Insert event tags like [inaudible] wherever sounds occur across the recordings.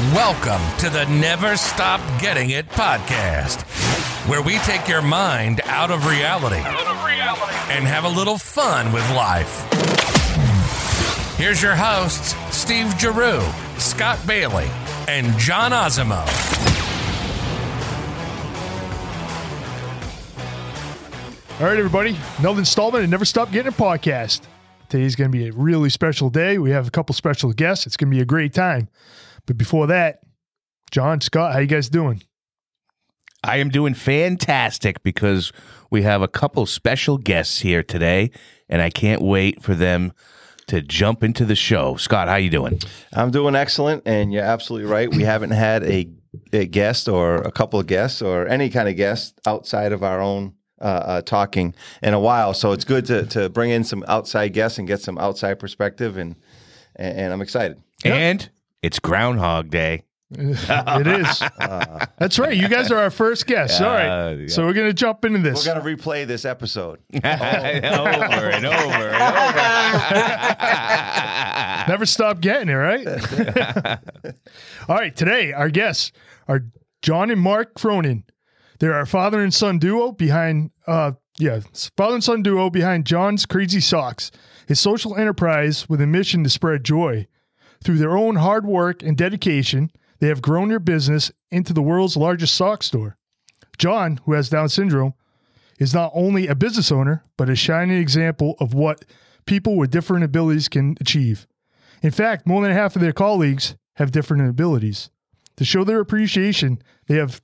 Welcome to the Never Stop Getting It podcast, where we take your mind out of reality, and have a little fun with life. Here's your hosts, Steve Giroux, Scott Bailey, and John Osimo. All right, everybody. Another installment of Never Stop Getting It podcast. Today's going to be a really special day. We have a couple special guests. It's going to be a great time. But before that, John, Scott, how you guys doing? I am doing fantastic because we have a couple special guests here today, and I can't wait for them to jump into the show. Scott, how you doing? I'm doing excellent, and you're absolutely right. We haven't had a, a guest or a couple of guests or any kind of guest outside of our own uh, uh, talking in a while. So it's good to, to bring in some outside guests and get some outside perspective, and and, and I'm excited. And it's Groundhog Day. [laughs] it is. That's right. You guys are our first guests. All right. Uh, yeah. So we're going to jump into this. We're gonna replay this episode. [laughs] over and over and over. [laughs] Never stop getting it, right? All right. Today, our guests are John and Mark Cronin. They're our father and son duo behind, uh, yeah, father and son duo behind John's Crazy Socks, his social enterprise with a mission to spread joy. Through their own hard work and dedication, they have grown their business into the world's largest sock store. John, who has Down syndrome, is not only a business owner, but a shining example of what people with different abilities can achieve. In fact, more than half of their colleagues have different abilities. To show their appreciation, they have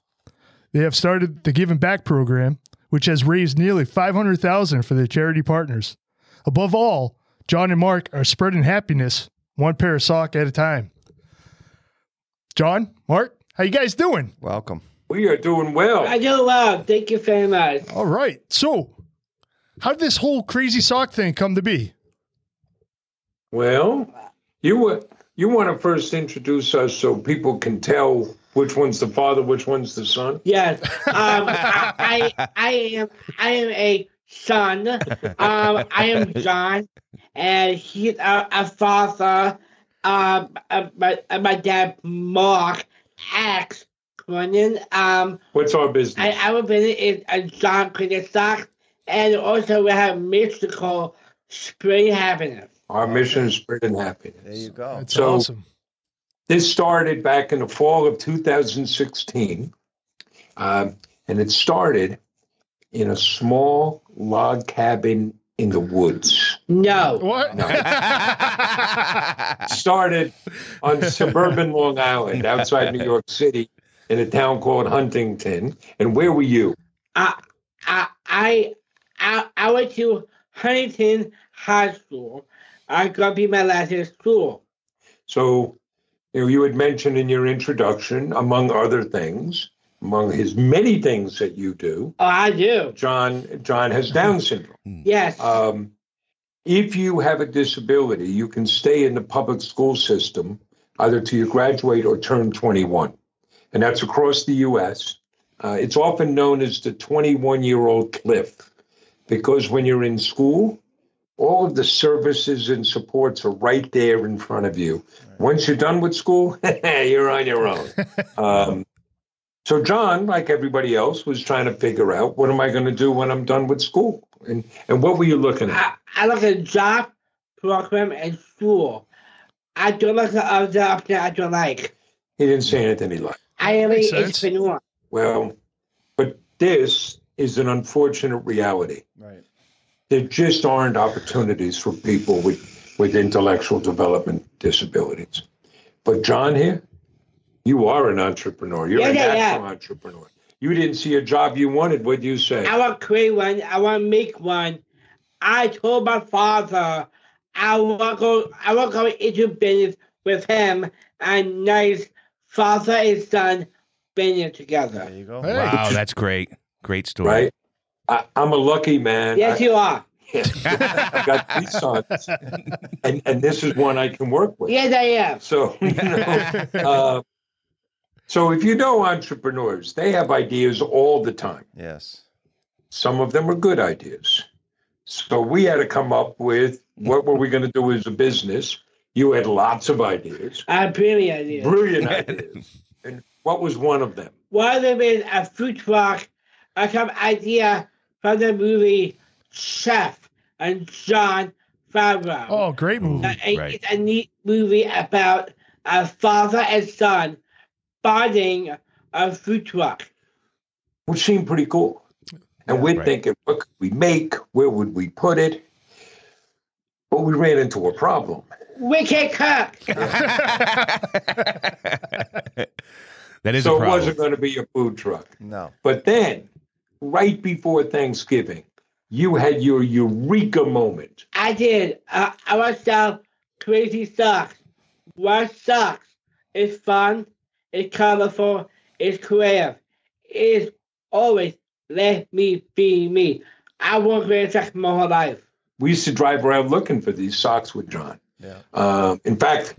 they have started the Giving Back program, which has raised nearly 500,000 for their charity partners. Above all, John and Mark are spreading happiness one pair of sock at a time. John, Mark, how you guys doing? Welcome. We are doing well. I do well. Thank you very much. All right. So, how did this whole crazy sock thing come to be? Well, you were you want to first introduce us so people can tell which one's the father, which one's the son. Yes. Um, I, I I am I am a son. Um, I am John, and he's a, a father. Um, uh, my uh, my dad Mark X Cronin. Um, What's our business? I our business is a John Cronin Socks, and also we have mystical spring happiness. our mission is spreading happiness. There you go. That's So- awesome. This started back in the fall of 2016, um, and it started in a small log cabin in the woods. No. What? [laughs] started on suburban Long Island, outside New York City, in a town called Huntington. And where were you? I, I, I, I, I went to Huntington High School. I got to be my last year of school. So, you know, you had mentioned in your introduction, among other things, among his many things that you do, Oh, I do. John John has Down syndrome. Yes. Um, if you have a disability, you can stay in the public school system either till you graduate or turn 21, and that's across the U.S. Uh, it's often known as the 21 year old cliff because when you're in school, all of the services and supports are right there in front of you. Once you're done with school, [laughs] you're on your own. [laughs] Um, so John, like everybody else, was trying to figure out what am I going to do when I'm done with school, and and what were you looking at? I, I look at job, program, and school. I don't like the other option I don't like. He didn't say anything he liked. I am Makes an sense. entrepreneur. Well, but this is an unfortunate reality. Right. There just aren't opportunities for people with with intellectual development disabilities. But John here, you are an entrepreneur. You're a Yeah, yeah, natural yeah. entrepreneur. You didn't see a job you wanted. What'd you say? I want to create one. I want to make one. I told my father I want to go. I want to go into business with him. And nice father and son business together. There you go. Hey. Wow, that's great. Great story. right? I, I'm a lucky man. Yes, I, you are. [laughs] I've got three sons, [laughs] and, and this is one I can work with. Yes, I am. So, you know, uh, [laughs] so if you know entrepreneurs, they have ideas all the time. Yes. Some of them are good ideas. So we had to come up with what were we going to do as a business You had lots of ideas, I have brilliant ideas. brilliant [laughs] ideas. And what was one of them? One of them is a food truck. I come idea from the movie Chef and Jon Favreau. Oh, great movie. Uh, right. It's a neat movie about a father and son bonding a food truck. Which seemed pretty cool. And we're right. thinking, what could we make? Where would we put it? But we ran into a problem. We can cook. that is so a it problem. wasn't going to be a food truck. No. But then, right before Thanksgiving, you had your eureka moment. I did. Uh, I want to sell crazy socks. What socks? It's fun. It's colorful. It's creative. It's always let me be me. I want crazy socks my whole life. We used to drive around looking for these socks with John. Yeah. Um, in fact,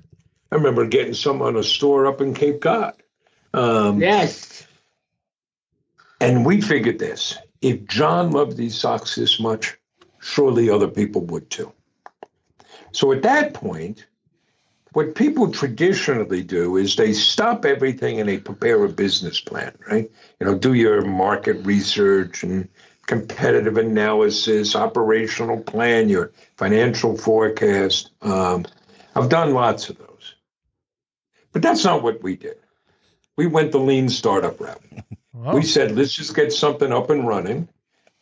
I remember getting some on a store up in Cape Cod. Um, Yes. And we figured this if John loved these socks this much, surely other people would too. So at that point, what people traditionally do is they stop everything and they prepare a business plan, right? You know, do your market research and competitive analysis, operational plan, your financial forecast. Um, I've done lots of those. But that's not what we did. We went the lean startup route. Wow. We said, let's just get something up and running,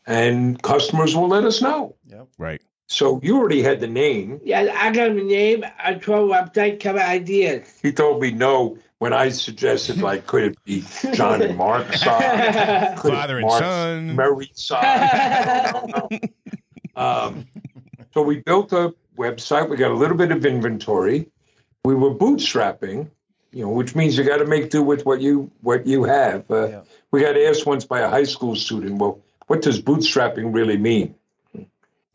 and customers will let us know. Yep. right. So you already had the name. Yeah, I got the name, a tour website, cover ideas. He told me no when I suggested, like, [laughs] could it be John and Mark [laughs] side? Could Father and Mark's son. Mary side. No, no, no. Um, so we built a website. We got a little bit of inventory. We were bootstrapping, you know, which means you got to make do with what you what you have. Uh, Yeah. We got asked once by a high school student, "Well, what does bootstrapping really mean?"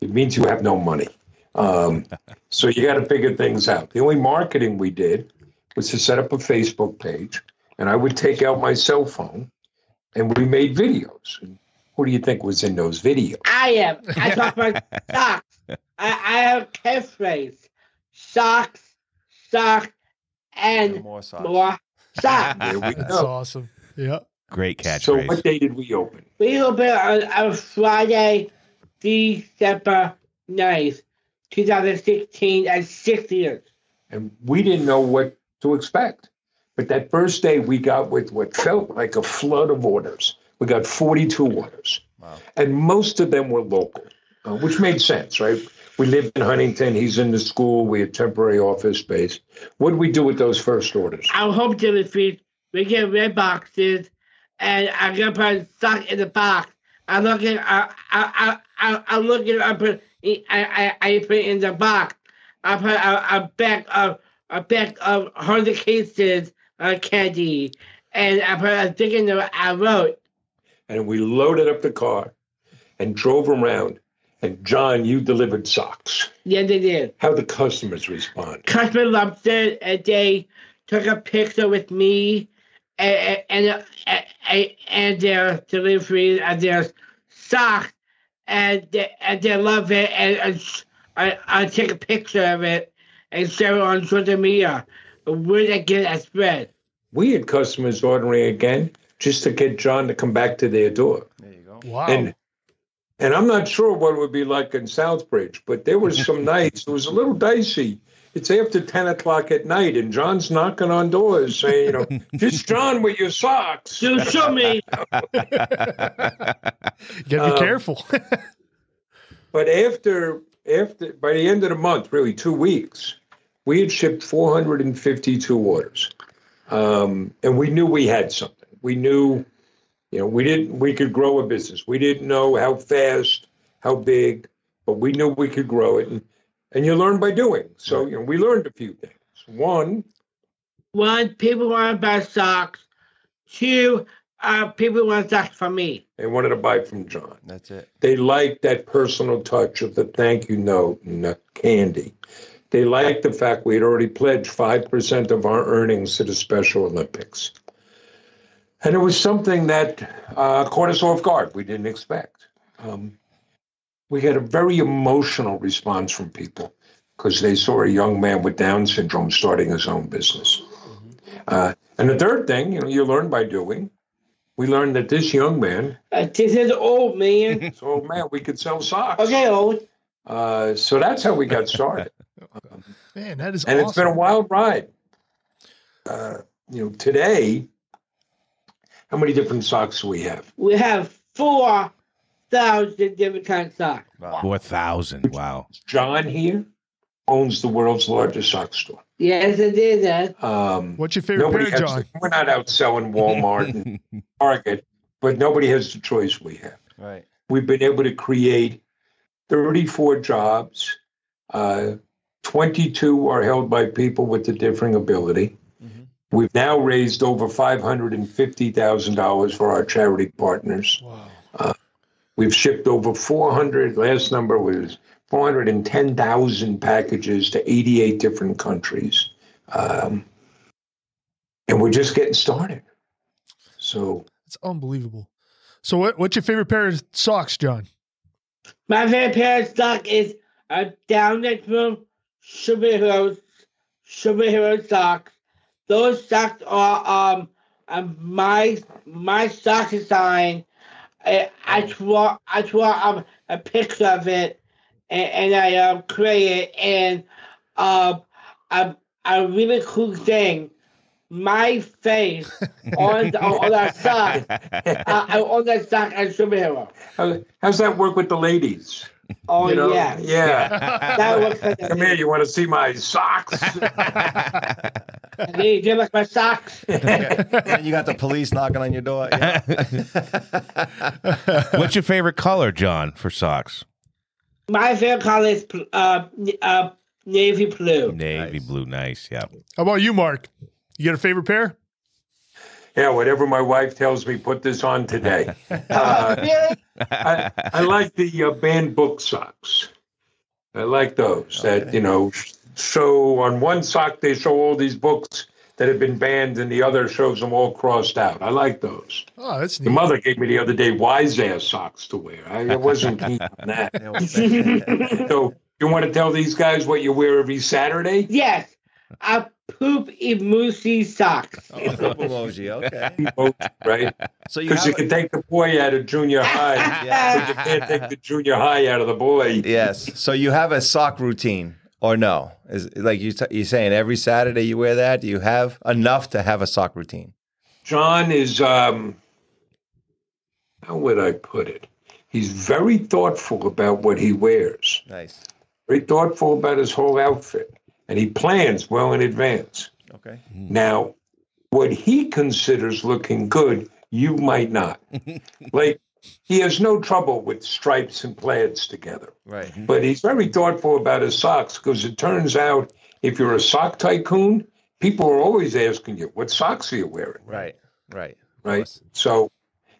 It means you have no money. Um, [laughs] so you got to figure things out. The only marketing we did was to set up a Facebook page, and I would take out my cell phone, and we made videos. And who do you think was in those videos? I am. I talk about [laughs] socks. I, I have a catchphrase. Socks, socks, and more socks. more socks. [laughs] There we That's go. awesome. Yeah. Great catchphrase. So what day did we open? We open on, on Friday, December 9th, 2016, at 6 years. And we didn't know what to expect. But that first day, we got with what felt like a flood of orders. We got 42 orders. Wow. And most of them were local, uh, which made sense, right? We lived in Huntington. He's in the school. We had temporary office space. What did we do with those first orders? Our home delivery, we get red boxes, and I'm going to put a sock in the box. I look at, I, I, I, I look at, I put, I, I, I put in the box. I put a, a bag of, a bag of 100 cases of candy, and I put a sticky note I wrote. And we loaded up the car and drove around. And John, you delivered socks. Yeah, they did. How the customers respond? Customer loved it, and they took a picture with me and and and, and their delivery and their socks, and they, and they love it. And, and I I take a picture of it and share it on social media. Where they get a spread. We had customers ordering again just to get John to come back to their door. There you go. Wow. And and I'm not sure what it would be like in Southbridge, but there were some [laughs] nights it was a little dicey. It's after ten o'clock at night, and John's knocking on doors saying, "You know, [laughs] just John with your socks." So show me. you got to be um, careful. [laughs] But after after by the end of the month, really two weeks, we had shipped 452 orders, um, and we knew we had something. We knew, you know, we didn't we could grow a business. We didn't know how fast, how big, but we knew we could grow it, and and you learn by doing. So you know, we learned a few things. One, One, people want to buy socks. Two, uh, people want socks from me. they wanted to buy from John. That's it. They liked that personal touch of the thank you note and the candy. They liked the fact we had already pledged 5% of our earnings to the Special Olympics. And it was something that uh, caught us off guard. We didn't expect. Um, we had a very emotional response from people. because they saw a young man with Down syndrome starting his own business. Uh, and the third thing, you know, you learn by doing. We learned that this young man, Uh, this is old man. this old man, we could sell socks. Okay, old. Uh, so that's how we got started. [laughs] Man, that is and awesome. it's been a wild ride. Uh, you know, today, how many different socks do we have? We have four thousand different kinds of socks. Four thousand. Wow. John here owns the world's largest sock store. Yes, it is that. Um, What's your favorite pair, has John? the- we're not out selling Walmart and [laughs] Target, but nobody has the choice we have. Right. We've been able to create 34 jobs. Uh, 22 are held by people with a differing ability. We've now raised over $550,000 for our charity partners. Uh, we've shipped over 400, last number was 410,000 packages to 88 different countries. Um, and we're just getting started. So, It's unbelievable. So, what, what's your favorite pair of socks, John? My favorite pair of socks is a down next room superheroes superhero socks. Those socks are um, um my my sock design. I, I draw I draw um, a picture of it and, and I um, create it and um a, a really cool thing. My face [laughs] on the, on that sock [laughs] uh, on that sock as superhero. how, how's that work with the ladies? Oh You know? yeah. Yeah. That looks like Come here, you want to see my socks? They give us my socks. [laughs] And you got the police knocking on your door. Yeah. [laughs] What's your favorite color, John, for socks? My favorite color is uh, uh, navy blue. Navy blue, nice. Yeah. How about you, Mark? You got a favorite pair? Yeah, whatever my wife tells me, put this on today. [laughs] Uh. I, I like the uh, banned book socks. I like those that, you know, sh- show on one sock, they show all these books that have been banned, and the other shows them all crossed out. I like those. Oh, that's The neat. mother gave me the other day wise ass socks to wear. I, I wasn't keen on that. [laughs] so, you want to tell these guys what you wear every Saturday? Yes. A poop emoji socks. [laughs] Oh, poop emoji. Okay. [laughs] right? [laughs] So you Because have you can take the boy out of junior high, but you can't take the junior high out of the boy. yes. So you have a sock routine or no? Is like you t- you saying every Saturday you wear that? Do you have enough to have a sock routine? John is, um, how would I put it? He's very thoughtful about what he wears, Nice. very thoughtful about his whole outfit, and he plans well in advance. Okay. Now, what he considers looking good, you might not. [laughs] like, he has no trouble with stripes and plaids together. Right. Mm-hmm. But he's very thoughtful about his socks because it turns out if you're a sock tycoon, people are always asking you, what socks are you wearing? Right. Right. Right. So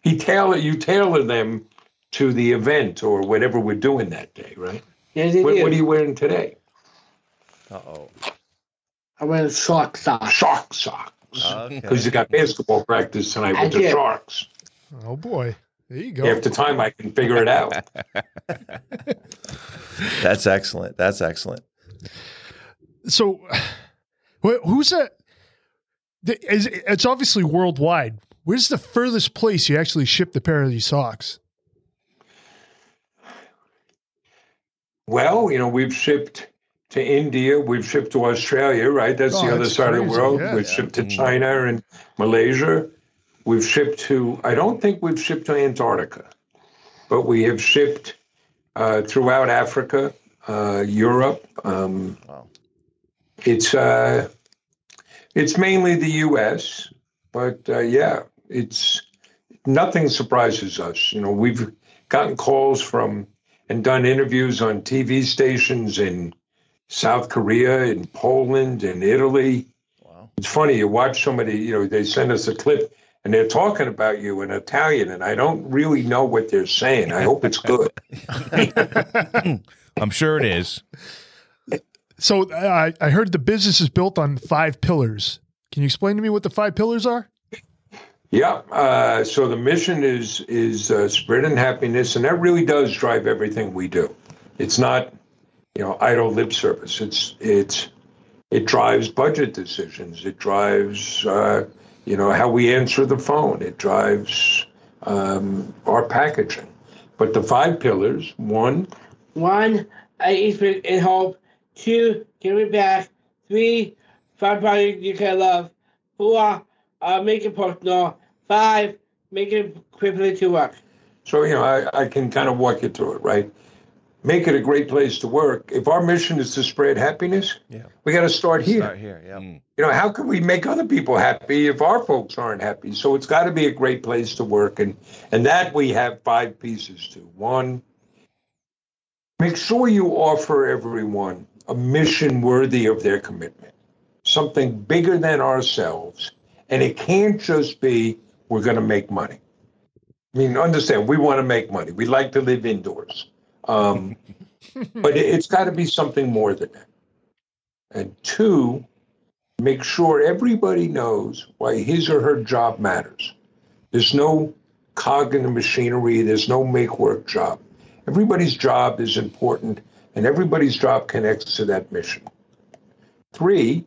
he tailor you tailor them to the event or whatever we're doing that day, right? Yes, it What, is. what are you wearing today? Uh oh. I'm wearing shark socks. Shark socks. Okay. Because you got basketball practice tonight I with the do. Sharks. Oh boy, there you go. After time, I can figure it out. [laughs] That's excellent. That's excellent. So, who's that? it's obviously worldwide. Where's the furthest place you actually ship the pair of these socks? Well, you know, we've shipped to India, we've shipped to Australia, right? That's Oh, the other that's side of the world. yeah. we've shipped to China and Malaysia. We've shipped to, I don't think we've shipped to Antarctica, but we have shipped uh, throughout Africa, uh, Europe. Um, Wow. It's uh, it's mainly the U.S., but uh, yeah, it's nothing surprises us. You know, we've gotten calls from and done interviews on TV stations in South Korea, in Poland, in Italy. Wow. It's funny, you watch somebody, you know, they send us a clip and they're talking about you in Italian, and I don't really know what they're saying. I hope it's good. [laughs] I'm sure it is. So I I heard the business is built on five pillars. Can you explain to me what the five pillars are? Yeah. Uh, so the mission is is uh, spreading happiness, and that really does drive everything we do. It's not you know, idle lip service. It's it's it drives budget decisions. It drives uh, you know how we answer the phone. It drives um, our packaging. But the five pillars: one, One, I eat it in hope. Two, give it back. Three, find project you can love. Four, uh, make it personal. Five, make it quickly to work. So, you know, I, I can kind of walk you through it, right? Make it a great place to work. If our mission is to spread happiness, Yeah. we got to start here. Start here. Yeah. Mm. You know, how can we make other people happy if our folks aren't happy? So it's got to be a great place to work, and and that we have five pieces to. One, make sure you offer everyone a mission worthy of their commitment, something bigger than ourselves, and it can't just be we're going to make money. I mean, understand, we want to make money. We like to live indoors. Um, but it, it's got to be something more than that. And two, make sure everybody knows why his or her job matters. There's no cog in the machinery, there's no make work job. Everybody's job is important, and everybody's job connects to that mission. Three,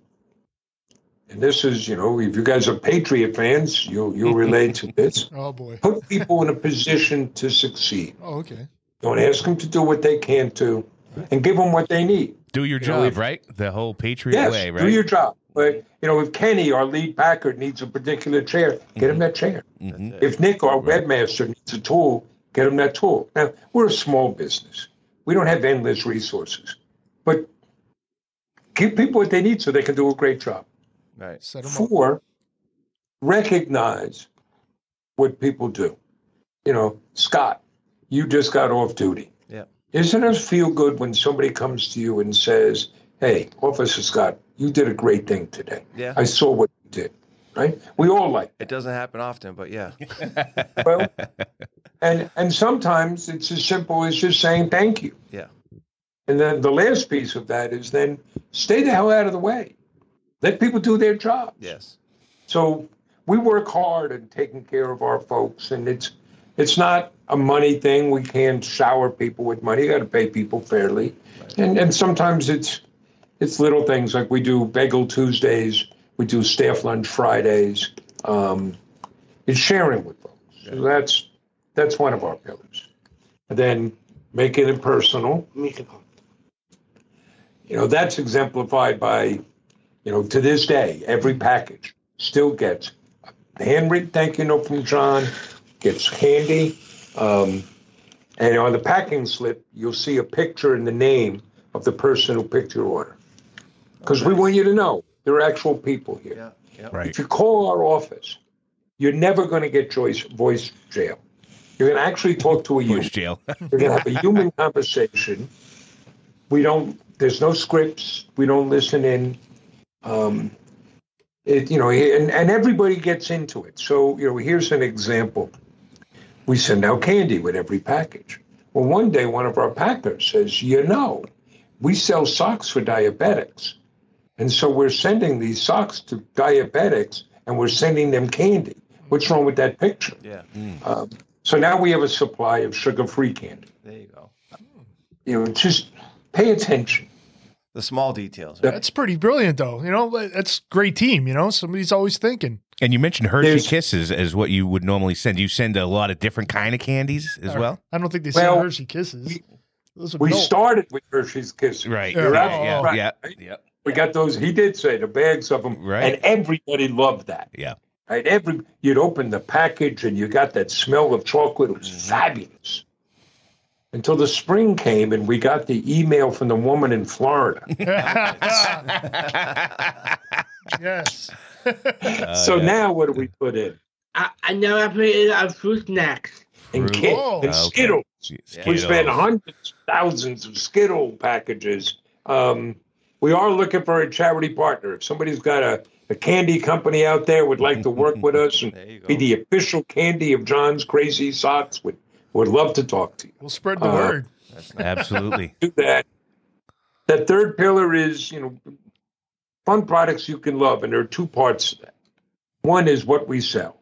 and this is, you know, if you guys are Patriot fans, you'll, you'll relate to this. [laughs] Oh boy. Put people in a position to succeed. Oh okay. Don't ask them to do what they can't do, and give them what they need. Do your know, job, if- right? The whole Patriot Yes, way, right? do your job. But you know, if Kenny, our lead packer, needs a particular chair, get him that chair. Mhm. If Nick, our webmaster, needs a tool, get him that tool. Now, we're a small business. We don't have endless resources, but give people what they need so they can do a great job. Right. Set 'em up. Four, recognize what people do. You know, Scott, you just got off duty. Yeah. Isn't it feel good when somebody comes to you and says, Hey, Officer Scott, you did a great thing today. Yeah. I saw what you did. Right? We all like It doesn't happen often, but yeah. [laughs] Well, and and sometimes it's as simple as just saying thank you. Yeah. And then the last piece of that is then stay the hell out of the way. Let people do their job. Yes. So we work hard at taking care of our folks, and it's it's not a money thing. We can't shower people with money. You got to pay people fairly, and and sometimes it's it's little things like we do Bagel Tuesdays, we do Staff Lunch Fridays. Um, it's sharing with folks. So that's that's one of our pillars. And then making it personal Make it you know that's exemplified by you know to this day every package still gets a handwritten thank you note from john gets handy. um, and on the packing slip you'll see a picture and the name of the person who picked your order because we want you to know there are actual people here Yeah. Yeah. Right. if you call our office you're never going to get choice voice jail you're going to actually talk to a human Push jail. we're going to have a human [laughs] conversation. We don't. There's no scripts. We don't listen in. Um, it, you know, and, and everybody gets into it. So, you know, here's an example. We send out candy with every package. Well, one day, one of our packers says, "You know, we sell socks for diabetics, and so we're sending these socks to diabetics, and we're sending them candy. What's wrong with that picture?" Yeah. Um, so now we have a supply of sugar-free candy There you go. you know, just pay attention. The small details. Yeah. That's pretty brilliant, though. You know, that's great team. You know, somebody's always thinking. And you mentioned Hershey There's- Kisses as what you would normally send. You send a lot of different kind of candies as well. I don't think they sell Well, Hershey Kisses. we- We started with Hershey's Kisses. Right. Yeah. You're Yeah, right. yeah, yeah, We got those. He did say the bags of them, Right. and everybody loved that. yeah. Right? Every you'd open the package and you got that smell of chocolate. It was fabulous. Until the spring came and we got the email from the woman in Florida. [laughs] yes. [laughs] [laughs] so now what do we put in? I, I know I put in on fruit snacks. And Fruit. Kit Oh. and Okay. Skittles. We Skittles. spent hundreds, thousands of Skittle packages. Um, we are looking for a charity partner. If somebody's got a, a candy company out there would like to work with us [laughs] and There you go. be the official candy of John's Crazy Socks, would would love to talk to you. We'll spread the Uh, word. That's. Absolutely. [laughs] Do that. That third pillar is you know fun products you can love, and there are two parts to that. One is what we sell.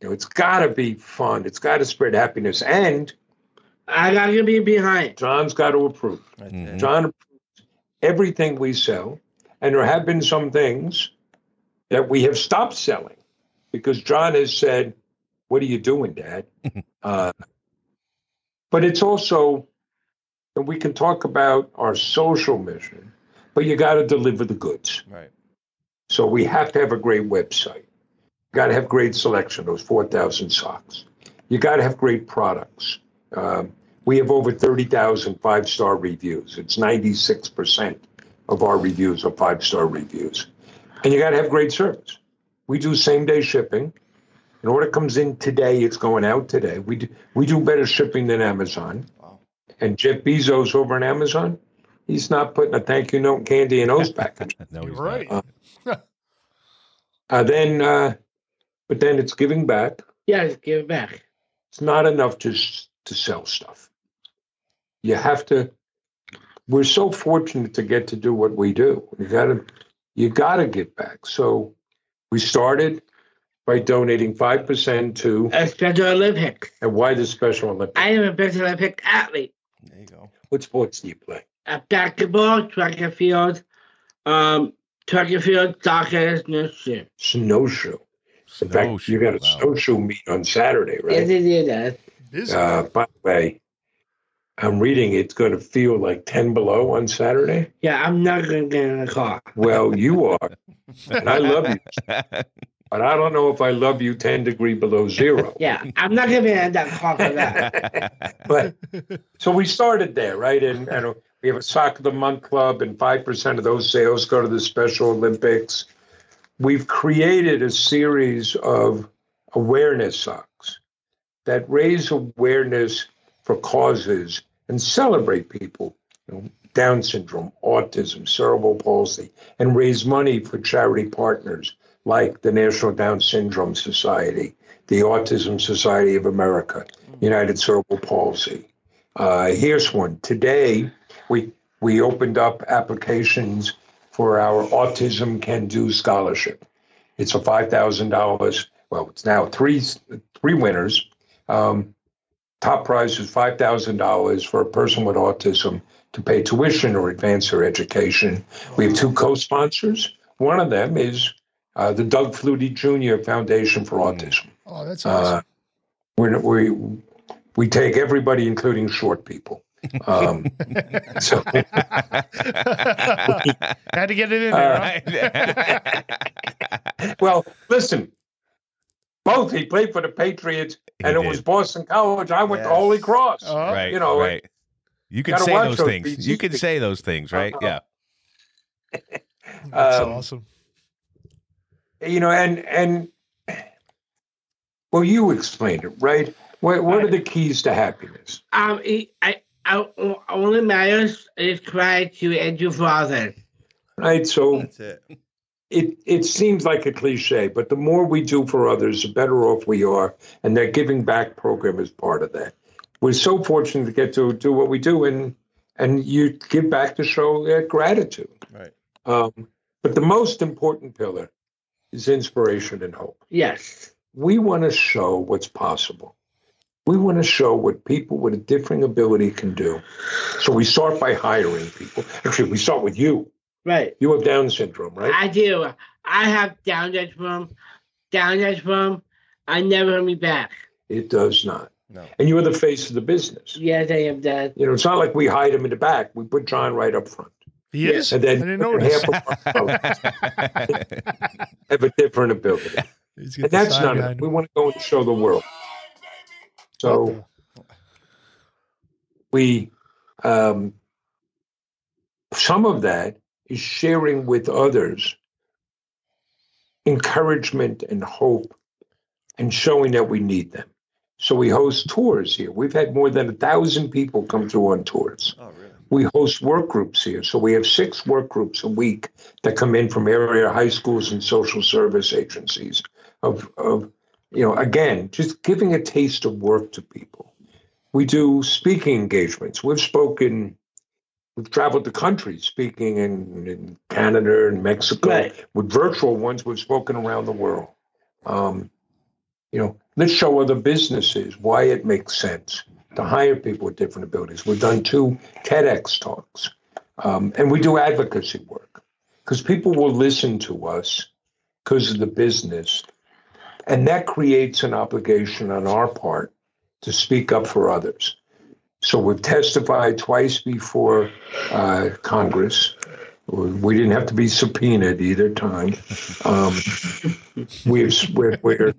You know, it's got to be fun. It's got to spread happiness, and I gotta be behind. John's got to approve. Mhm. John approves everything we sell, and there have been some things that we have stopped selling because John has said, "What are you doing, Dad?" [laughs] uh, but it's also and we can talk about our social mission, but you got to deliver the goods. Right. So we have to have a great website. Got to have great selection. Those four thousand socks. You got to have great products. Um, we have over 30,000 five star reviews. It's 96% of our reviews are five star reviews. And you got to have great service. We do same day shipping. An order comes in today, it's going out today. We do, we do better shipping than Amazon. Wow. And Jeff Bezos over on Amazon, he's not putting a thank you note candy in those packages. [laughs] No, You're he's right. [laughs] not. Uh, then, uh, but then it's giving back. Yes, give it back. It's not enough just to sell stuff. You have to. We're so fortunate to get to do what we do. You got to, you got to give back. So, we started by donating five percent to. A Special Olympics. And why the Special Olympics? I am a Special Olympic athlete. There you go. What sports do you play? Basketball, track and field, um, track and field, soccer, snowshoe. Snowshoe. In fact, you got a Wow. snowshoe meet on Saturday, right? Yes, right? it is. Busy. Uh, by the way, I'm reading it's going to feel like 10 below on Saturday. Yeah, I'm not gonna get in the car. Well, you are, and I love you, [laughs] but I don't know if I love you 10 degree below zero. [laughs] Yeah, I'm not gonna be in that car for that. But so we started there, right? And, and we have a Sock of the Month club, and 5% of those sales go to the Special Olympics. We've created a series of awareness socks that raise awareness for causes and celebrate people, you know, Down syndrome, autism, cerebral palsy, and raise money for charity partners like the National Down Syndrome Society, the Autism Society of America, United Cerebral Palsy. Uh, here's one. Today, we we opened up applications for our Autism Can Do scholarship. It's a five thousand dollars. Well, it's now three three winners. Um, top prize is five thousand dollars for a person with autism to pay tuition or advance their education. We have two co-sponsors. One of them is uh, the Doug Flutie Jr. Foundation for Autism. oh, that's awesome. Uh, we're, we we take everybody, including short people. Um, so [laughs] Had to get it in uh, there. huh? well, listen. Both he played for the Patriots, He and it was Boston College. I went to Holy Cross. Uh, right, you know, right. You can say watch those those things. BT You can say those things, right? Uh-huh. Yeah. [laughs] That's Um, awesome. You know, and and well, you explained it, right? What what are the keys to happiness? Um, I, I, only matters is gratitude and your father. Right. So That's it. it it seems like a cliche, but the more we do for others, the better off we are, and that giving back program is part of that. We're so fortunate to get to do what we do, and and you give back to show that gratitude. Right. Um, but the most important pillar is inspiration and hope. Yes. We want to show what's possible. We want to show what people with a differing ability can do. So we start by hiring people. Actually, we start with you. Right. You have Down syndrome, right? I do. I have Down syndrome. Down syndrome. I never heard me back. It does not. No. And you are the face of the business. Yes, I am that. You know, it's not like we hide him in the back. We put John right up front. He is? And I then didn't notice. half of our [laughs] have a different ability. And that's not behind it. We want to go and show the world. So we, um, some of that is sharing with others encouragement and hope and showing that we need them. So we host tours here. We've had more than a thousand people come through on tours. Oh, really? We host work groups here. So we have six work groups a week that come in from area high schools and social service agencies of, of you know, again, just giving a taste of work to people. We do speaking engagements. We've spoken, we've traveled the country speaking in, in Canada and Mexico. Right. With virtual ones, we've spoken around the world. Um, you know, let's show other businesses why it makes sense. to hire people with different abilities. We've done two TEDx talks, um, and we do advocacy work because people will listen to us because of the business, and that creates an obligation on our part to speak up for others. So we've testified twice before uh, Congress. We didn't have to be subpoenaed either time. Um, we've, we're, we're,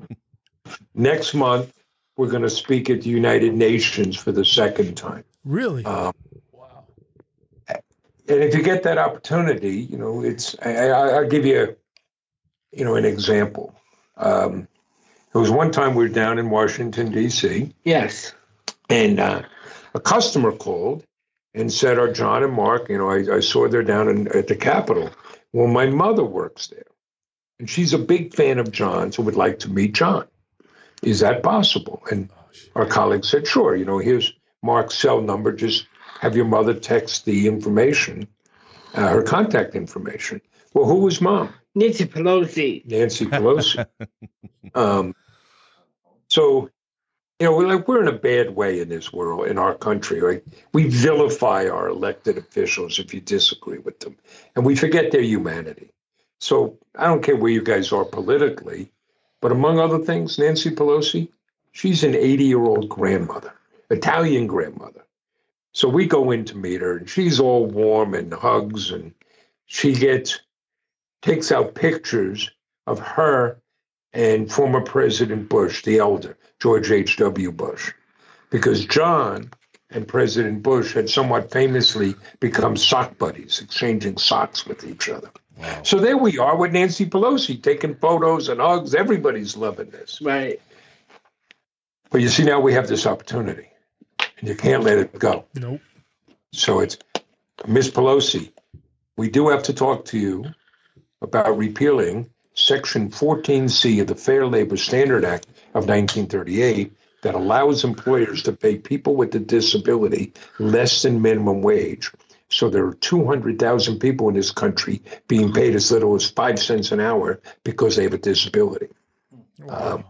next month, we're going to speak at the United Nations for the second time. Really? Um, wow. And if you get that opportunity, you know, it's, I, will give you, you know, an example. Um, there was one time we were down in Washington, D.C. Yes. And uh, a customer called and said, "Are John and Mark? You know, I, I saw they're down in, at the Capitol. Well, my mother works there, and she's a big fan of John, so would like to meet John. Is that possible?" And our colleague said, "Sure. You know, here's Mark's cell number. Just have your mother text the information, uh, her contact information." Well, who was mom? Nancy Pelosi. Nancy Pelosi. [laughs] um, so you know, we're like we're in a bad way in this world, in our country. Right? We vilify our elected officials if you disagree with them, and we forget their humanity. So I don't care where you guys are politically, but among other things, Nancy Pelosi, she's an 80 year old grandmother, Italian grandmother. So we go in to meet her, and she's all warm and hugs, and she gets takes out pictures of her and former President Bush, the elder, George H.W. Bush, because John and President Bush had somewhat famously become sock buddies, exchanging socks with each other. Wow. So there we are with Nancy Pelosi taking photos and hugs. Everybody's loving this. Right. But you see, now we have this opportunity, and you can't let it go. Nope. So it's Miss Pelosi. We do have to talk to you about repealing Section 14C of the Fair Labor Standard Act of 1938 that allows employers to pay people with a disability less than minimum wage. So there are 200,000 people in this country being paid as little as five cents an hour because they have a disability. Wow. Um,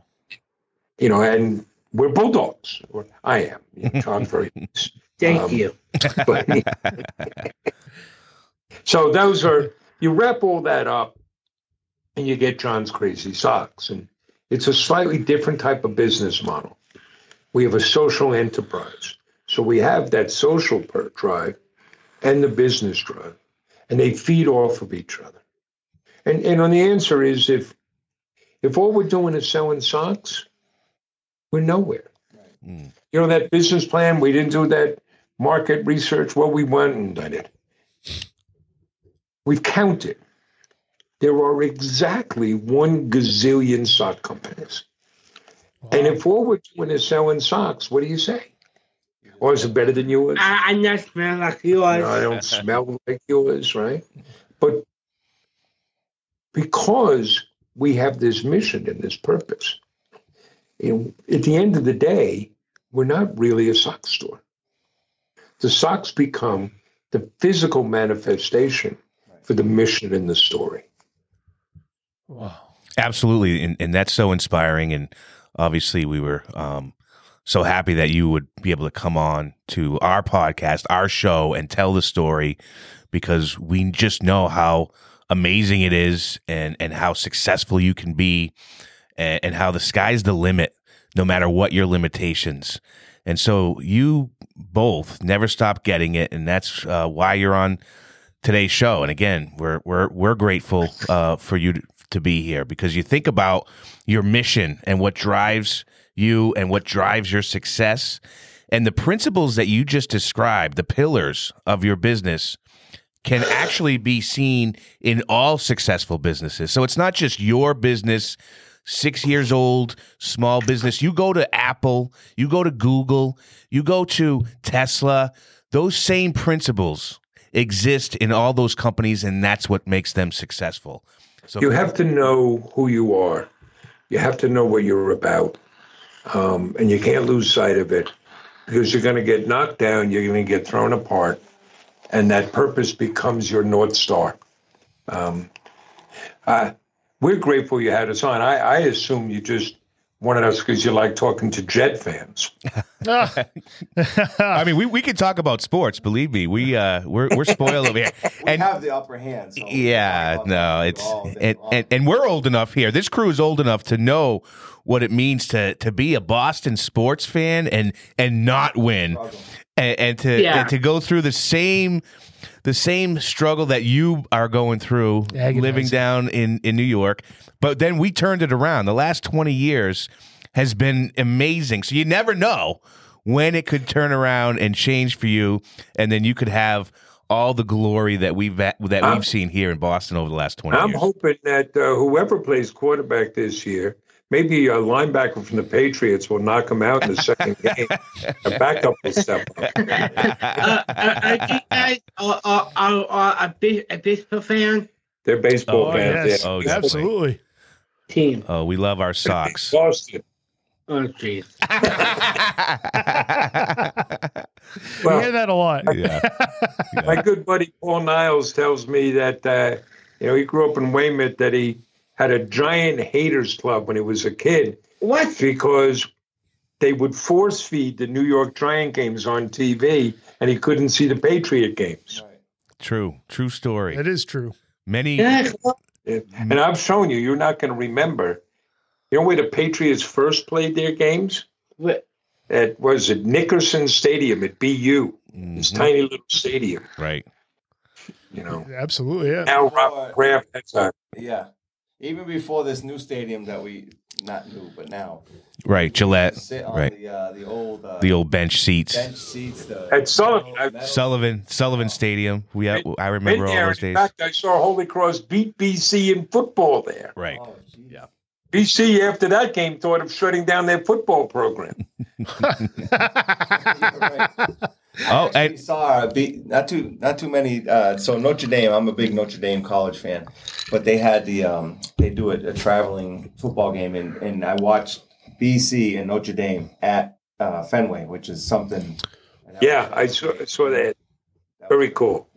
you know, and we're bulldogs. Or I am. You talk very. [laughs] Thank um, you. But, [laughs] [laughs] so those are you wrap all that up and you get John's Crazy Socks. And it's a slightly different type of business model. We have a social enterprise. So we have that social drive and the business drive, and they feed off of each other. And, and on the answer is if if all we're doing is selling socks, we're nowhere. Mm. You know, that business plan, we didn't do that market research. Well, we went and done it. We've counted there are exactly one gazillion sock companies. Wow. And if all we're doing is selling socks, what do you say? Or is it better than yours? I, I not smell like yours. No, I don't smell like yours, right? But because we have this mission and this purpose, you know, at the end of the day, we're not really a sock store. The socks become the physical manifestation for the mission and the story. Wow. Absolutely. And, and that's so inspiring. And obviously, we were um, so happy that you would be able to come on to our podcast, our show, and tell the story because we just know how amazing it is and, and how successful you can be and, and how the sky's the limit no matter what your limitations. And so you both never stop getting it. And that's uh, why you're on today's show. And again, we're we're we're grateful uh, for you to be here because you think about your mission and what drives you and what drives your success and the principles that you just described, the pillars of your business can actually be seen in all successful businesses. So it's not just your business, six years old, small business. You go to Apple, you go to Google, you go to Tesla, those same principles exist in all those companies, and that's what makes them successful. So you have to know who you are. You have to know what you're about, um, and you can't lose sight of it because you're going to get knocked down. You're going to get thrown apart, and that purpose becomes your north star. Um, uh, we're grateful you had us on. I, I assume you just wanted us because you like talking to Jet fans. [laughs] I mean, we, we can talk about sports. Believe me, we uh we're we're spoiled over here. [laughs] We And have the upper hand. So yeah, no, it's and, and and we're old enough here. This crew is old enough to know what it means to to be a Boston sports fan and and not win, and, and to Yeah. and to go through the same the same struggle that you are going through Agonizing. living down in in New York. But then we turned it around. The last twenty years has been amazing. So you never know when it could turn around and change for you, and then you could have all the glory that we've that I'm- we've seen here in Boston over the last twenty I'm years. hoping that uh, whoever plays quarterback this year, maybe a linebacker from the Patriots will knock him out in the second [laughs] game. A backup will step up. [laughs] uh, are you guys are, are, are, are a, big, a baseball fan They're baseball Oh, fans. yes, yeah. Oh, yeah. absolutely. team? oh, we love our Sox. Boston. Oh, jeez. [laughs] we Well, hear that a lot. yeah. My good buddy Paul Niles tells me that uh, you know he grew up in Weymouth that he had a giant haters club when he was a kid What? because they would force feed the New York Giant games on TV and he couldn't see the Patriot games. True, true story. It is true. Many. Yeah, And I've shown you, you're not going to remember. You know where the Patriots first played their games? what? At was it Nickerson Stadium at BU, this Mhm. tiny little stadium. Right. You know. Absolutely, yeah. Now Robert Kraft has a yeah, even before this new stadium that we not new, but now Right. Gillette. sit on Right. the uh, the old uh, The old bench seats. bench seats. The At Sullivan, I- metal- Sullivan Sullivan Stadium. We I been remember all there. those In days. fact, I saw Holy Cross beat BC in football there. Right. Oh. Yeah. BC after that game thought of shutting down their football program. [laughs] [laughs] You're right. Oh, I actually and saw a big, not too not too many. Uh, so Notre Dame, I'm a big Notre Dame college fan, but they had the um, they do a, a traveling football game, and, and I watched BC and Notre Dame at uh, Fenway, which is something. Yeah, I saw, saw that. that Very cool.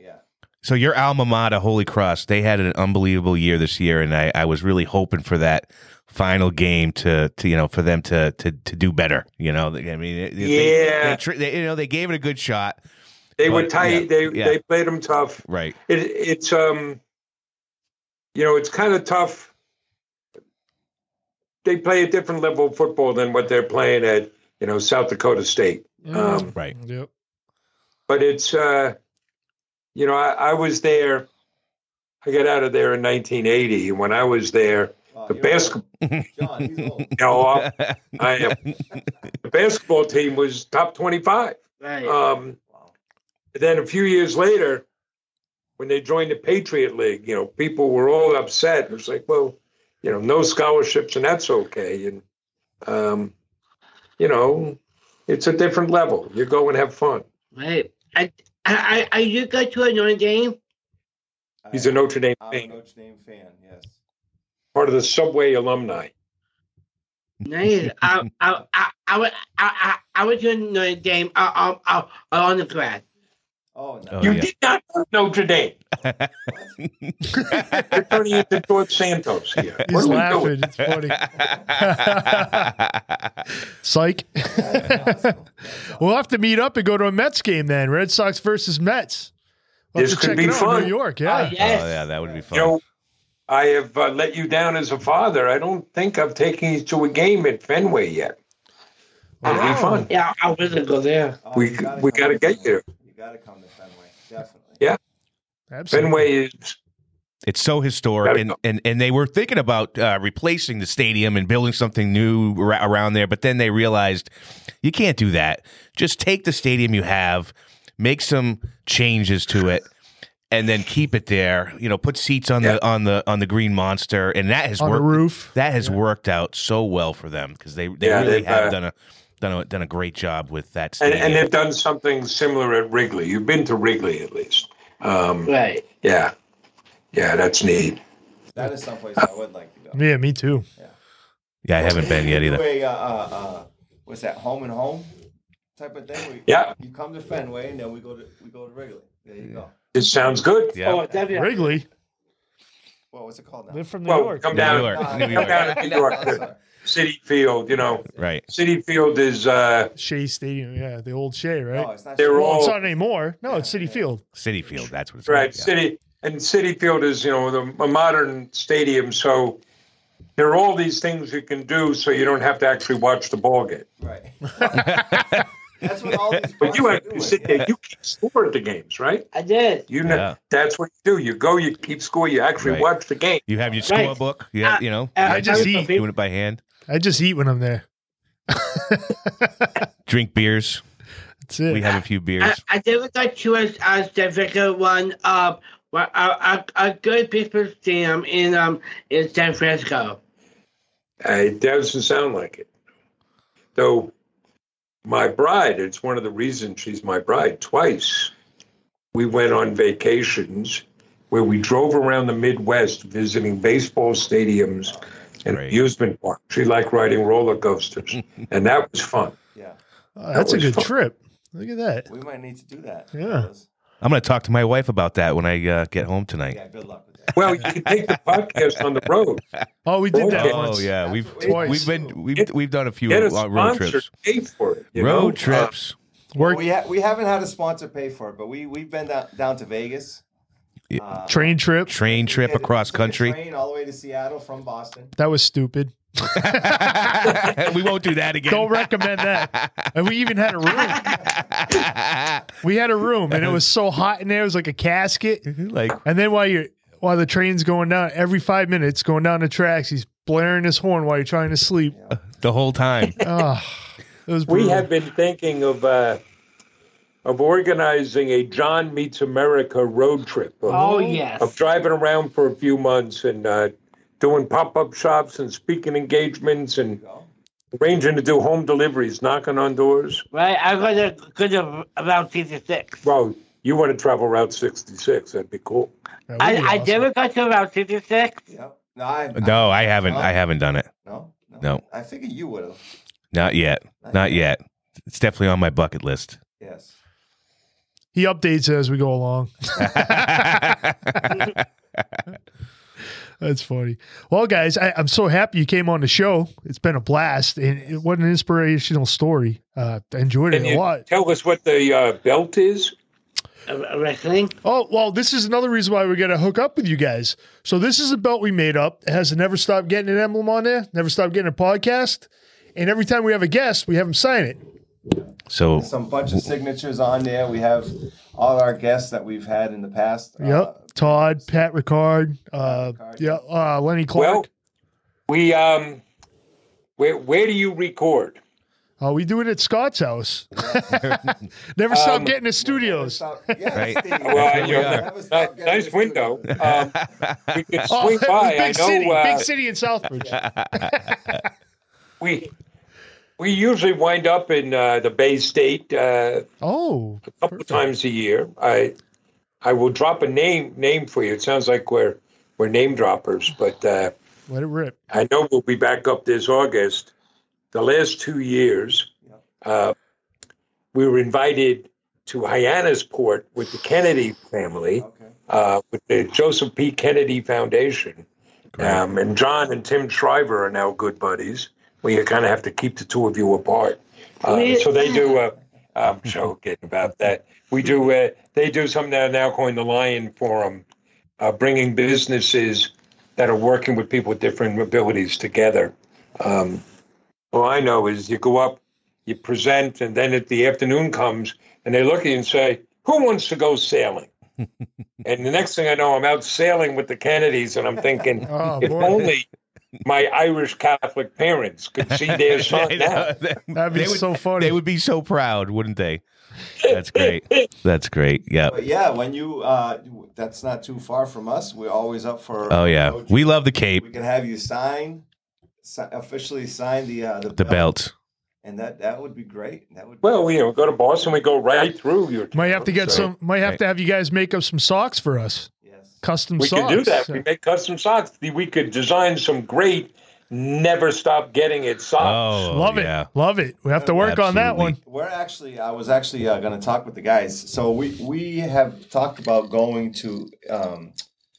Yeah. so your alma mater, Holy Cross, they had an unbelievable year this year, and I, I was really hoping for that final game to, to you know for them to to to do better. You know, I mean, they- they- Yeah. they, tr- they, you know, they gave it a good shot. They were tight. yeah, they yeah. they played them tough. Right. It, it's um, you know, it's kind of tough. They play a different level of football than what they're playing at, you know, South Dakota State. Um, Right. Yep. but it's uh you know I, I was there i got out of there in 1980 and when i was there Oh, the basketball. [laughs] John, he's old. [laughs] you know, [laughs] i am the basketball team was top 25 um Wow. then a few years later when they joined the patriot league you know people were all upset it was like well you know no scholarships and that's okay and um you know it's a different level you go and have fun right. I, I, I, are you guys to a Notre Dame? he's a notre dame fan. I'm a Notre Dame fan. Yes. part of the subway alumni Nice. [laughs] I, I, I, I, was- I, I, I was in Notre Dame. I, I, I, on the grad. Oh, no. Oh, You yeah. did not know Notre Dame. You're turning into George Santos here. He's What are laughing. doing? It's funny. [laughs] Psych. we'll have to meet up and go to a Mets game then. Red Sox versus Mets. We'll This could be it out in fun. New York. Oh, Yeah. yes. Oh yeah, that would be fun. You know, I have uh, let you down as a father. I don't think I've taken you to a game at Fenway yet. It'd be fun. Yeah, I was going go there. Oh, We- gotta we gotta get Fenway. you. You got to come to Fenway, definitely. Yeah. Absolutely. Fenway is It's so historic, and, and and they were thinking about uh, replacing the stadium and building something new ra- around there, but then they realized you can't do that. Just take the stadium you have, make some changes to it, and then keep it there. You know, put seats on the on the on the Green Monster, and that has On the worked. roof. That has worked out so well for them because they they Yeah, really they've, uh, done a done a done a great job with that and, and they've done something similar at Wrigley. You've been to Wrigley at least. Um, Right. yeah. Yeah, that's neat. That is someplace I would like to go. Yeah, me too. yeah, I haven't been yet either. a, uh, uh, uh, what's that? Home and home type of thing. We, Yeah. You come to Fenway, and then we go to we go to Wrigley. There you go. It sounds good. Yeah. Oh, definitely. Wrigley. Well, what's it called now? Live from New Well, York. come New down, York, New York. come down to New York. [laughs] I'm sorry. Citi Field, you know, Right. Citi Field is uh, Shea Stadium. Yeah, the old Shea, right? No, it's not. They're Shea. well, it's not anymore. No, it's Citi Field. Citi Field. That's what it's right. called, yeah. City and Citi Field is you know the, a modern stadium, so there are all these things you can do, so you don't have to actually watch the ball game. Right. [laughs] That's what all these. But you parks have to doing, sit yeah. there. You keep score at the games, right? I did. You know Yeah. that's what you do. You go, you keep score, you actually Right. watch the game. You have your Right. scorebook. Yeah, you know. Uh, I just you're eat. doing it by hand. I just eat when I'm there. [laughs] Drink beers. That's it. We have a few I, beers. I never got to as, as the bigger one. Um, well, a, a, a good Pittsburgh stadium in um in San Francisco. Uh, it doesn't sound like it, though. My bride. It's one of the reasons she's my bride. Twice, we went on vacations where we drove around the Midwest visiting baseball stadiums and Great. amusement park. She liked riding roller coasters, [laughs] and that was fun. Yeah, Oh, that's a good fun. trip. Look at that. we might need to do that. Yeah. I'm going to talk to my wife about that when I uh, get home tonight. Yeah. Good luck with that. Well, you can take the [laughs] podcast on the road. Oh, we did that Okay. Oh yeah, we've Twice. we've been we've Get- we've done a few Get a long road sponsor trips. to pay for it. Road know? Uh, trips. We ha- we haven't had a sponsor pay for it, but we we've been down, down to Vegas. Yeah. Uh, train trip. Train trip we across country. Train all the way to Seattle from Boston. That was stupid. [laughs] [laughs] we won't do that again. Don't recommend that. And we even had a room. We had a room, and it was so hot in there. It was like a casket. like And then while you're while the train's going down, every five minutes going down the tracks, he's blaring his horn while you're trying to sleep. the whole time. Oh, it was We have been thinking of uh, of organizing a John Meets America road trip. Of, Oh yes. of driving around for a few months and uh, doing pop up shops and speaking engagements and arranging to do home deliveries, knocking on doors. Right. I'm gonna go to about season six. Well, you want to travel Route 66? That'd be cool. That would I, be I never got to about season six. Yep. No, I, No, I haven't. I haven't done it. no, No. I figured you would have. Not yet. Not yet. It's definitely on my bucket list. Yes. He updates it as we go along. [laughs] That's funny. Well, guys, I, I'm so happy you came on the show. It's been a blast, and it, what an inspirational story. Uh, I enjoyed it Can a you lot. tell us what the uh, belt is? Uh, wrestling. Oh, well, this is another reason why we got to hook up with you guys. So, this is a belt we made up. It has a Never Stop Getting an emblem on there, Never Stop Getting a podcast. And every time we have a guest, we have them sign it. So Some bunch of signatures on there. We have all our guests that we've had in the past. Uh, Yep. Todd, Pat Ricard, uh, Ricard. yeah, uh, Lenny Clarke. Well, we um, where where do you record? Oh, we do it at Scott's house. [laughs] Never stop Um, getting the studios. Yeah, Right. Steve. Well, That's where you're Never stop ni- nice window. Um, we could [laughs] Oh, swing by. I know city, uh, big city in Southbridge. [laughs] we we usually wind up in uh, the Bay State uh, Oh, a couple of times a year. I I will drop a name name for you. It sounds like we're we're name droppers, but uh, let it rip. I know we'll be back up this August. The last two years, uh, we were invited to Hyannisport with the Kennedy family, Okay. uh, with the Joseph P. Kennedy Foundation. Um, and John and Tim Shriver are now good buddies. We kind of have to keep the two of you apart. Uh, so they do. Uh, [laughs] I'm joking about that. We do. Uh, they do something that are now calling the Lion Forum, uh, bringing businesses that are working with people with different abilities together. Um, all I know is you go up, you present, and then at the afternoon comes, and they look at you and say, "Who wants to go sailing?" [laughs] and the next thing I know, I'm out sailing with the Kennedys, and I'm thinking, Oh, if boy. only my Irish Catholic parents could see their [laughs] son now. That'd be They would- so funny. They would be so proud, wouldn't they? That's great. That's great. Yeah. But yeah, when you uh, that's not too far from us. We're always up for. Oh yeah. road We love the Cape, We can have you sign, si- officially sign the uh, the, the belt. and that that would be great. That would. Well, you know, go to Boston, we go right through your. might have to get so some. Might have Right. to have you guys make up some socks for us. Yes. Custom We socks. could do that. We make custom socks. We could design some great, never stop getting it socks. Oh, Love yeah. it. Love it. We have to work on that one. We're actually. I was actually uh, going to talk with the guys. So we we have talked about going to um,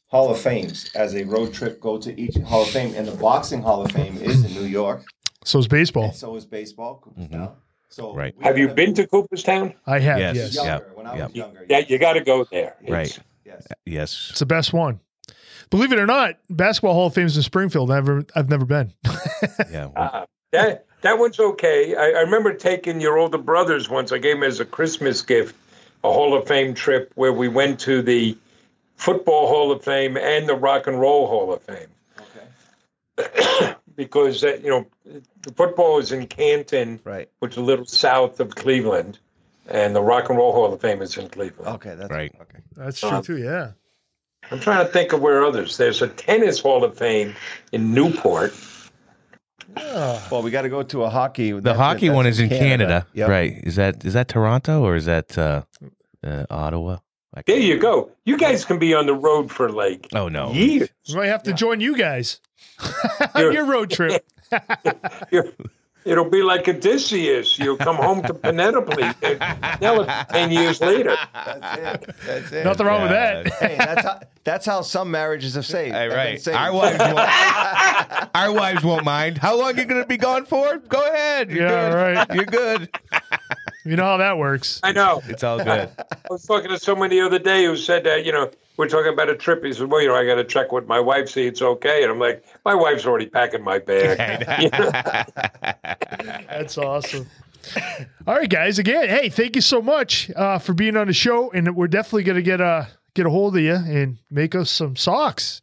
Hall of Fames as a road trip. Go to each Hall of Fame, and the boxing Hall of Fame is in New York. So is baseball. And so is baseball. Cooperstown. So Right. Have you been to Cooperstown? I have, Yes. yes. Younger, Yeah, when I yeah. was younger. Yeah, you got to go there. It's- Right. Yes. Yes. It's the best one. Believe it or not, basketball Hall of Fame's in Springfield. Never, I've never been. [laughs] Yeah. Uh, that that one's okay. I, I remember taking your older brothers once. I gave them as a Christmas gift a Hall of Fame trip where we went to the Football Hall of Fame and the Rock and Roll Hall of Fame Okay. [clears throat] because uh, you know the football is in Canton, Right. which is a little south of Cleveland, and the Rock and Roll Hall of Fame is in Cleveland. Okay. That's Right. Okay. That's true Um, too. Yeah. I'm trying to think of where others. There's a tennis Hall of Fame in Newport. Well, we got to go to a hockey. The hockey one is in Canada. Yep. Right. Is that is that Toronto or is that uh, uh, Ottawa? There you go. You guys can be on the road for like Oh no. years. We might have to join you guys on [laughs] You're- your road trip. [laughs] You're- It'll be like Odysseus. You'll come home to Penelope. Now ten years later. That's it. That's it. Nothing wrong with that. Hey, that's how that's how some marriages have saved. Hey, right. saved. Our wives won't. our wives won't mind. How long are you going to be gone for? Go ahead. You're Yeah, good. right. You're good. You know how that works. I know. It's all good. I was talking to someone the other day who said that, you know, we're talking about a trip. He said, well, you know, I got to check with my wife, see it's okay. And I'm like, my wife's already packing my bag. [laughs] [laughs] You know? That's awesome. All right, guys. Again, hey, thank you so much uh, for being on the show, and we're definitely gonna get a get a hold of you and make us some socks.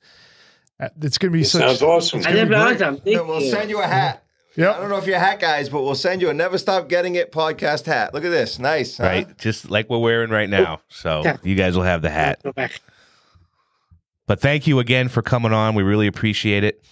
Uh, It's gonna be It such. sounds awesome. it's I be never great. awesome. Thank And we'll you. send you a hat. Yeah, I don't know if you're hat guys, but we'll send you a never stop getting it podcast hat. Look at this. Nice. huh? Right. Just like we're wearing right now. So you guys will have the hat. But thank you again for coming on. We really appreciate it.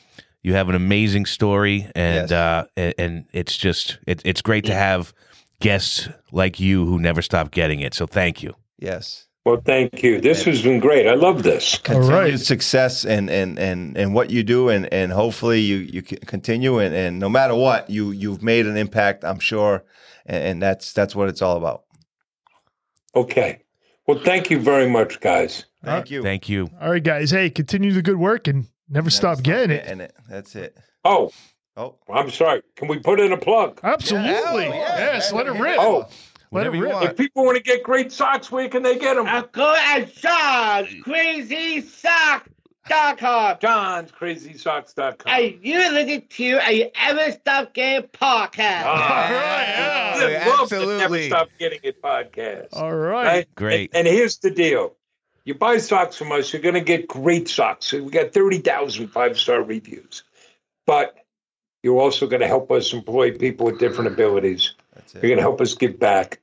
You have an amazing story, and Yes. uh, and, and it's just it, it's great to have guests like you who never stop getting it. So thank you. Yes. Well, thank you. This has been great. I love this. All Continued right. success and and and and what you do, and and hopefully you you continue, and and no matter what, you you've made an impact. I'm sure, and, and that's that's what it's all about. Okay. Well, thank you very much, guys. Thank you. Thank you. All right, guys. Hey, continue the good work and never, Never stop getting it. Getting it. That's it. Oh, Oh. I'm sorry. Can we put in a plug? Absolutely. Yeah, yeah. yes. Let it rip. Oh, let it rip. if people want to get great socks, where can they get them? Uh, go and shop crazysock.com. John's Crazy CrazySocks.com. And you listen to a Ever Stop Game podcast. All right, yeah. I love Never Stop Getting It podcast. All right. Right? Great. And, and here's the deal. You buy socks from us, you're going to get great socks. We got 30,000 five-star reviews. But you're also going to help us employ people with different abilities. That's You're going to help us give back.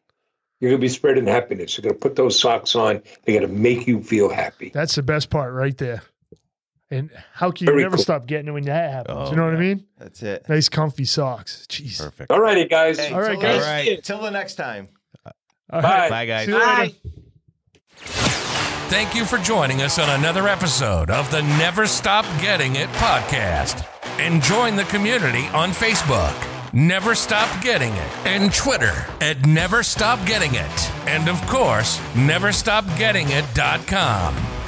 You're going to be spreading happiness. You're going to put those socks on. They're going to make you feel happy. That's the best part right there. And how can you Very never cool. stop getting it when that happens? Oh, you know what I mean? That's it. Nice, comfy socks. Jeez. Perfect. All righty, guys. Hey, All right, till guys. the- All right. Till the next time. All Bye. Bye, guys. See you later. Bye. Thank you for joining us on another episode of the Never Stop Getting It podcast. And join the community on Facebook, Never Stop Getting It, and Twitter at Never Stop Getting It. And of course, NeverStopGettingIt.com.